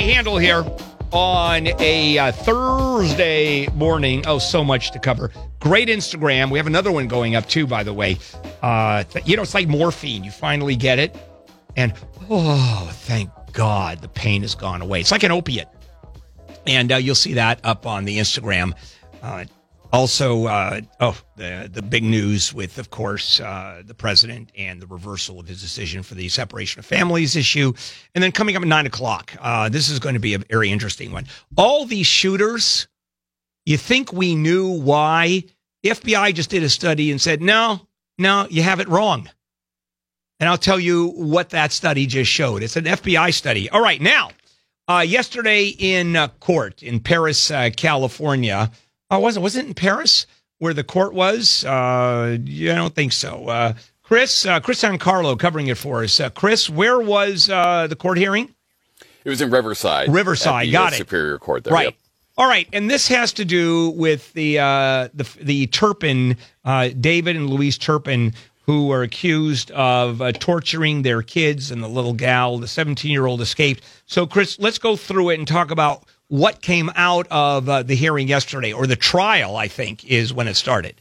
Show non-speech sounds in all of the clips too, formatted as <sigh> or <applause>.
Handel here on a uh, Thursday morning. Oh, so much to cover. Great Instagram. We have another one going up too, by the way. Uh, th- you know, it's like morphine. You finally get it, and oh, thank God, the pain has gone away. It's like an opiate, and uh, you'll see that up on the Instagram. Also, uh, oh, the the big news with, of course, uh, the president and the reversal of his decision for the separation of families issue, and then coming up at nine o'clock. Uh, this is going to be a very interesting one. All these shooters, you think we knew why? The FBI just did a study and said, no, no, you have it wrong. And I'll tell you what that study just showed. It's an FBI study. All right, now, uh, yesterday in uh, court in Paris, uh, California. Oh, was it? Was it in Paris where the court was? Uh, yeah, I don't think so. Uh, Kris, uh, Kris Ankarlo covering it for us. Uh, Kris, where was uh, the court hearing? It was in Riverside. Riverside, got uh, it. Superior Court there. Right. Yep. All right, and this has to do with the uh, the the Turpin, uh, David and Louise Turpin, who were accused of uh, torturing their kids, and the little gal, the seventeen year old, escaped. So, Kris, let's go through it and talk about what came out of uh, the hearing yesterday, or the trial. I think is when it started.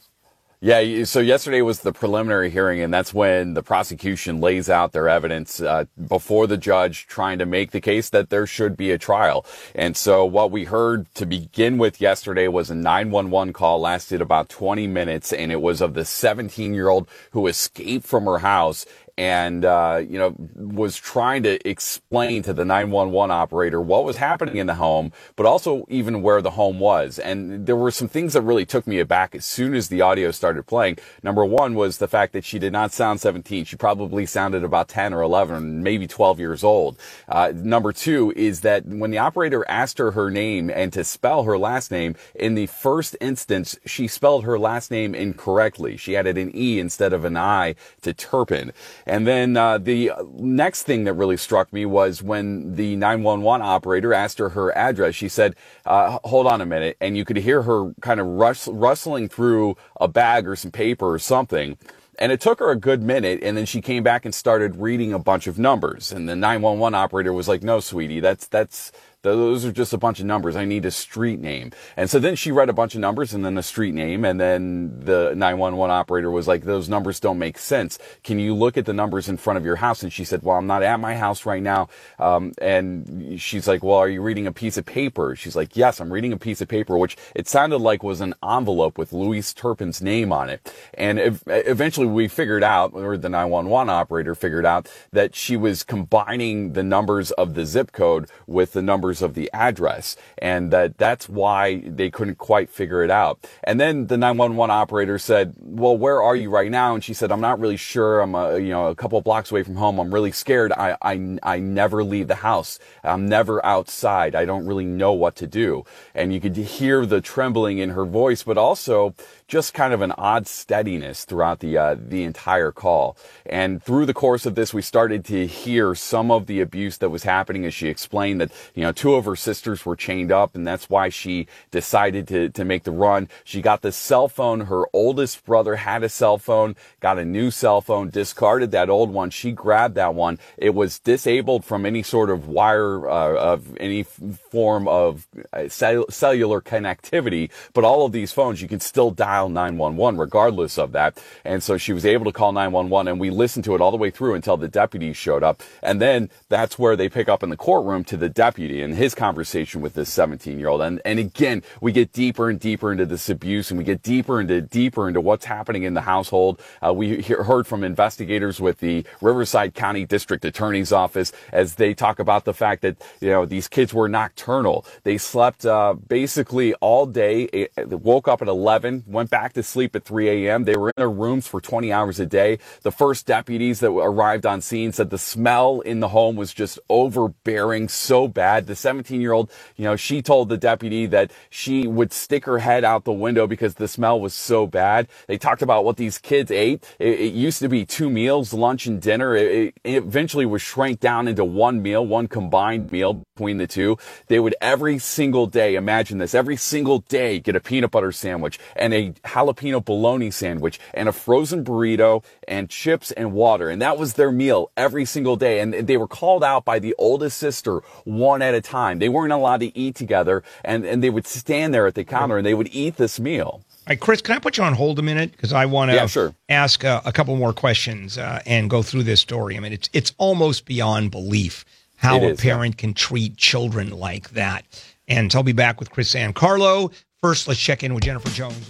Yeah, so yesterday was the preliminary hearing, and that's when the prosecution lays out their evidence uh, before the judge, trying to make the case that there should be a trial. And so what we heard to begin with yesterday was a 911 call, lasted about 20 minutes, and it was of the 17 year old who escaped from her house and uh, you know was trying to explain to the 911 operator what was happening in the home but also even where the home was. And there were some things that really took me aback as soon as the audio started playing. Number one was the fact that she did not sound 17 she probably sounded about 10 or 11 maybe 12 years old. Uh, number two is that when the operator asked her her name and to spell her last name in the first instance she spelled her last name incorrectly. She added an e instead of an i to turpin and then uh, the next thing that really struck me was when the 911 operator asked her her address. She said, uh, "Hold on a minute," and you could hear her kind of rus- rustling through a bag or some paper or something. And it took her a good minute, and then she came back and started reading a bunch of numbers. And the 911 operator was like, "No, sweetie, that's that's." Those are just a bunch of numbers. I need a street name. And so then she read a bunch of numbers and then a street name. And then the 911 operator was like, those numbers don't make sense. Can you look at the numbers in front of your house? And she said, well, I'm not at my house right now. Um, and she's like, well, are you reading a piece of paper? She's like, yes, I'm reading a piece of paper, which it sounded like was an envelope with Louise Turpin's name on it. And ev- eventually we figured out, or the 911 operator figured out that she was combining the numbers of the zip code with the numbers of the address and that that's why they couldn't quite figure it out. And then the 911 operator said, well, where are you right now? And she said, I'm not really sure. I'm a, you know, a couple blocks away from home. I'm really scared. I, I, I never leave the house. I'm never outside. I don't really know what to do. And you could hear the trembling in her voice, but also just kind of an odd steadiness throughout the uh, the entire call. And through the course of this, we started to hear some of the abuse that was happening as she explained that you know two of her sisters were chained up, and that's why she decided to to make the run. She got the cell phone. Her oldest brother had a cell phone, got a new cell phone, discarded that old one. She grabbed that one. It was disabled from any sort of wire uh, of any form of uh, cell- cellular connectivity, but all of these phones you can still dial 911 regardless of that. And so she was able to call 911 and we listened to it all the way through until the deputies showed up. And then that's where they pick up in the courtroom to the deputy and his conversation with this 17 year old. And, and again, we get deeper and deeper into this abuse and we get deeper into deeper into what's happening in the household. Uh, we hear, heard from investigators with the Riverside County District Attorney's Office as they talk about the fact that, you know, these kids were nocturnal. They slept, uh, basically all day, eh, woke up at 11, went back to sleep at 3 a.m. They were in their rooms for 20 hours a day. The first deputies that arrived on scene said the smell in the home was just overbearing, so bad. The 17 year old, you know, she told the deputy that she would stick her head out the window because the smell was so bad. They talked about what these kids ate. It, it used to be two meals, lunch and dinner. It, it eventually was shrank down into one meal, one combined meal between the two, they would every single day, imagine this, every single day get a peanut butter sandwich and a jalapeno bologna sandwich and a frozen burrito and chips and water. And that was their meal every single day. And they were called out by the oldest sister one at a time. They weren't allowed to eat together and, and they would stand there at the counter and they would eat this meal. All right, Kris, can I put you on hold a minute because I want to Yeah, sure. ask uh, a couple more questions uh, and go through this story. I mean, it's it's almost beyond belief how It a is, yeah. parent can treat children like that. And I'll be back with Kris Ankarlo. First, let's check in with Jennifer Jones.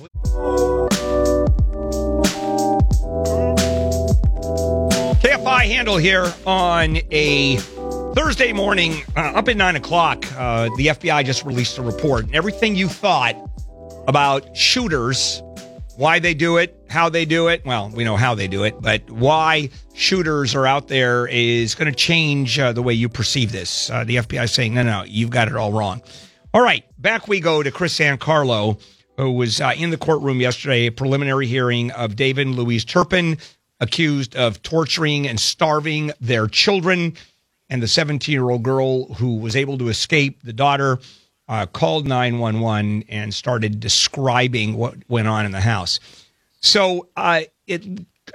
KFI Handel here on a Thursday morning, uh, up at nine o'clock. Uh, the FBI just released a report, and everything you thought about shooters, why they do it, how they do it. Well, we know how they do it, but why shooters are out there is going to change uh, the way you perceive this. Uh, the FBI is saying, no, no, you've got it all wrong. All right, back we go to Kris Ankarlo, who was uh, in the courtroom yesterday, a preliminary hearing of David and Louise Turpin, accused of torturing and starving their children. And the 17 year old girl who was able to escape, the daughter, uh, called 911 and started describing what went on in the house. So, uh, it,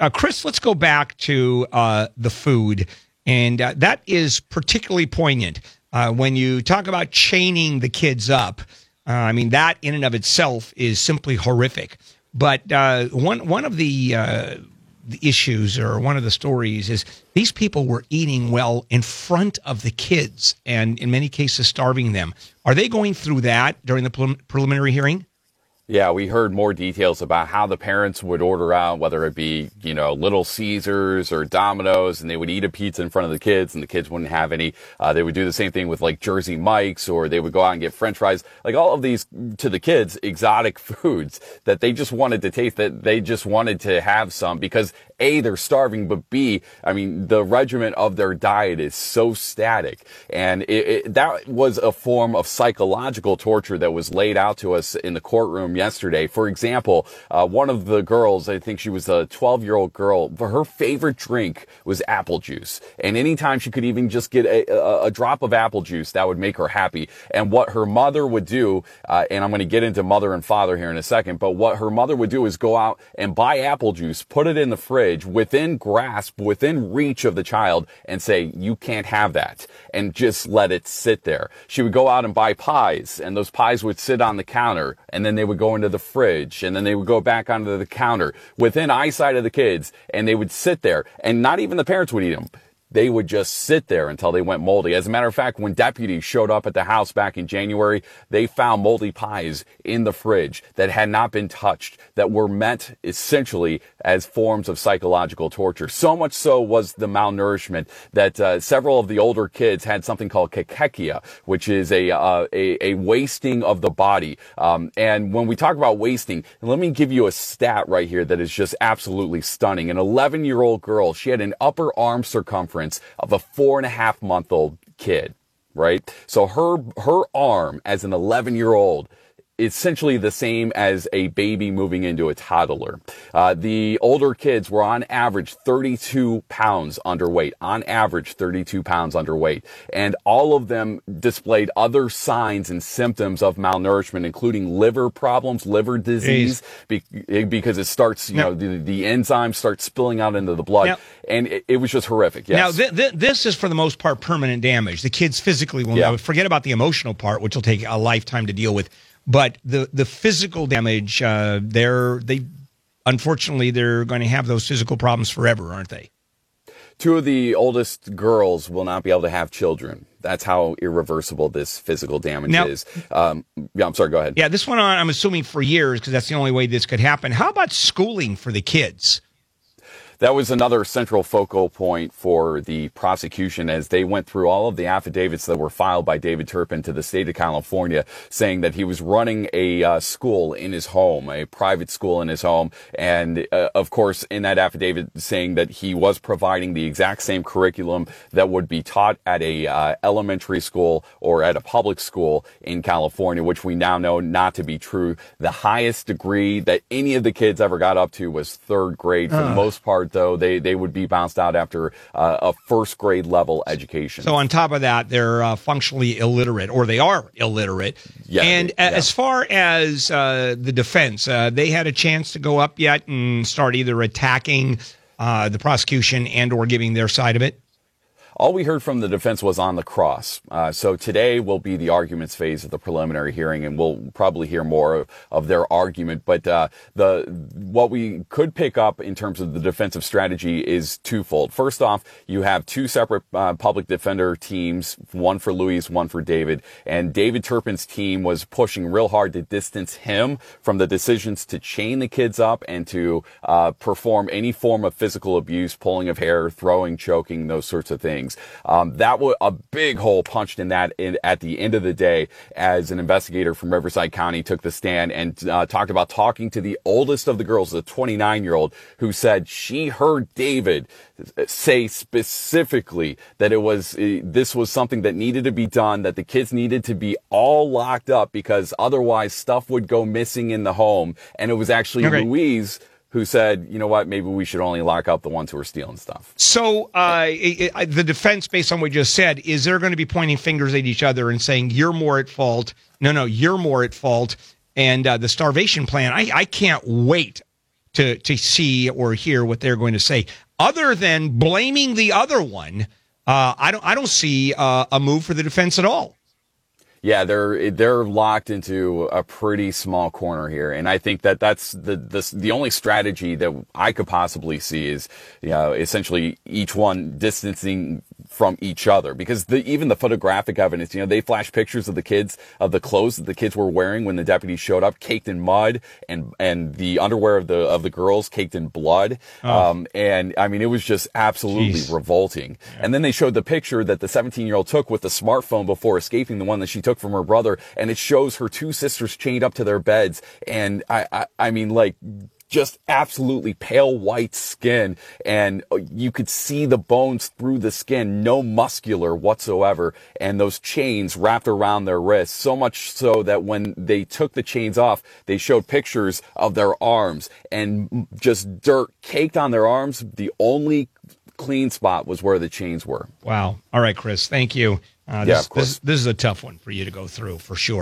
uh, Kris, let's go back to uh, the food, and uh, that is particularly poignant uh, when you talk about chaining the kids up. I mean, that in and of itself is simply horrific. But one one of the the issues or one of the stories is these people were eating well in front of the kids and in many cases starving them. Are they going through that during the prelim- preliminary hearing? Yeah, we heard more details about how the parents would order out, whether it be, you know, Little Caesars or Domino's, and they would eat a pizza in front of the kids, and the kids wouldn't have any. Uh, they would do the same thing with like Jersey Mike's, or they would go out and get French fries. Like all of these, to the kids, exotic <laughs> foods that they just wanted to taste, that they just wanted to have some because A, they're starving, but B, I mean, the regimen of their diet is so static. And it, it, that was a form of psychological torture that was laid out to us in the courtroom yesterday. For example, uh, one of the girls, I think she was a 12 year old girl, her favorite drink was apple juice. And anytime she could even just get a, a, a drop of apple juice, that would make her happy. And what her mother would do, uh, and I'm going to get into mother and father here in a second, but what her mother would do is go out and buy apple juice, put it in the fridge within grasp, within reach of the child and say, you can't have that and just let it sit there. She would go out and buy pies and those pies would sit on the counter and then they would go into the fridge and then they would go back onto the counter within eyesight of the kids and they would sit there and not even the parents would eat them they would just sit there until they went moldy. As a matter of fact, when deputies showed up at the house back in January, they found moldy pies in the fridge that had not been touched, that were meant essentially as forms of psychological torture. So much so was the malnourishment that uh, several of the older kids had something called cachexia, which is a, uh, a, a wasting of the body. Um, and when we talk about wasting, let me give you a stat right here that is just absolutely stunning. An 11 year old girl, she had an upper arm circumference of a four and a half month old kid, right? So her, her arm as an 11 year old essentially the same as a baby moving into a toddler. Uh, the older kids were on average 32 pounds underweight, on average 32 pounds underweight. And all of them displayed other signs and symptoms of malnourishment, including liver problems, liver disease, be- because it starts, you Now- know, the, the enzymes start spilling out into the blood. Now- and it, it was just horrific. Yes. Now, th- th- this is for the most part permanent damage. The kids physically will Yeah. know. Forget about the emotional part, which will take a lifetime to deal with. But the the physical damage, uh, they're they unfortunately they're going to have those physical problems forever, aren't they? two of the oldest girls will not be able to have children. That's how irreversible this physical damage Now- is. Um, yeah, I'm sorry. Go ahead. Yeah, this went on. I'm assuming for years because that's the only way this could happen. How about schooling for the kids? That was another central focal point for the prosecution as they went through all of the affidavits that were filed by David Turpin to the state of California saying that he was running a uh, school in his home, a private school in his home. And uh, of course, in that affidavit saying that he was providing the exact same curriculum that would be taught at a uh, elementary school or at a public school in California, which we now know not to be true. The highest degree that any of the kids ever got up to was third grade. For the most part, though, they, they would be bounced out after uh, a first grade level education. So on top of that, they're uh, functionally illiterate, or they are illiterate. Yeah, and yeah. as far as uh, the defense, uh, they had a chance to go up yet and start either attacking uh, the prosecution and or giving their side of it. All we heard from the defense was on the cross. Uh, so today will be the arguments phase of the preliminary hearing, and we'll probably hear more of, of their argument. But uh, the what we could pick up in terms of the defensive strategy is twofold. First off, you have two separate uh, public defender teams, one for Louise, one for David, and David Turpin's team was pushing real hard to distance him from the decisions to chain the kids up and to uh, perform any form of physical abuse, pulling of hair, throwing, choking, those sorts of things. Um, that was a big hole punched in that in, at the end of the day as an investigator from Riverside County took the stand and uh, talked about talking to the oldest of the girls, the 29 year old, who said she heard David say specifically that it was uh, this was something that needed to be done, that the kids needed to be all locked up because otherwise stuff would go missing in the home, and it was actually Okay. Louise who said, you know what, maybe we should only lock up the ones who are stealing stuff. So uh, it, it, the defense, based on what you just said, is they're going to be pointing fingers at each other and saying you're more at fault. No, no, you're more at fault. And uh, the starvation plan, I, I can't wait to to see or hear what they're going to say. Other than blaming the other one, uh, I don't I don't see uh, a move for the defense at all. Yeah, they're they're locked into a pretty small corner here, and I think that that's the the the only strategy that I could possibly see is you know essentially each one distancing from each other because the even the photographic evidence, you know, they flash pictures of the kids of the clothes that the kids were wearing when the deputies showed up, caked in mud, and and the underwear of the of the girls caked in blood, um, and I mean it was just absolutely Jeez. revolting. And then they showed the picture that the 17 year old took with the smartphone before escaping, the one that she took from her brother, and it shows her two sisters chained up to their beds. And I, I, I mean, like, just absolutely pale white skin and you could see the bones through the skin, no muscular whatsoever. And those chains wrapped around their wrists, so much so that when they took the chains off, they showed pictures of their arms and just dirt caked on their arms. The only clean spot was where the chains were. Wow. All right, Kris. Thank you. Uh, Yeah, of course. This, this is a tough one for you to go through for sure.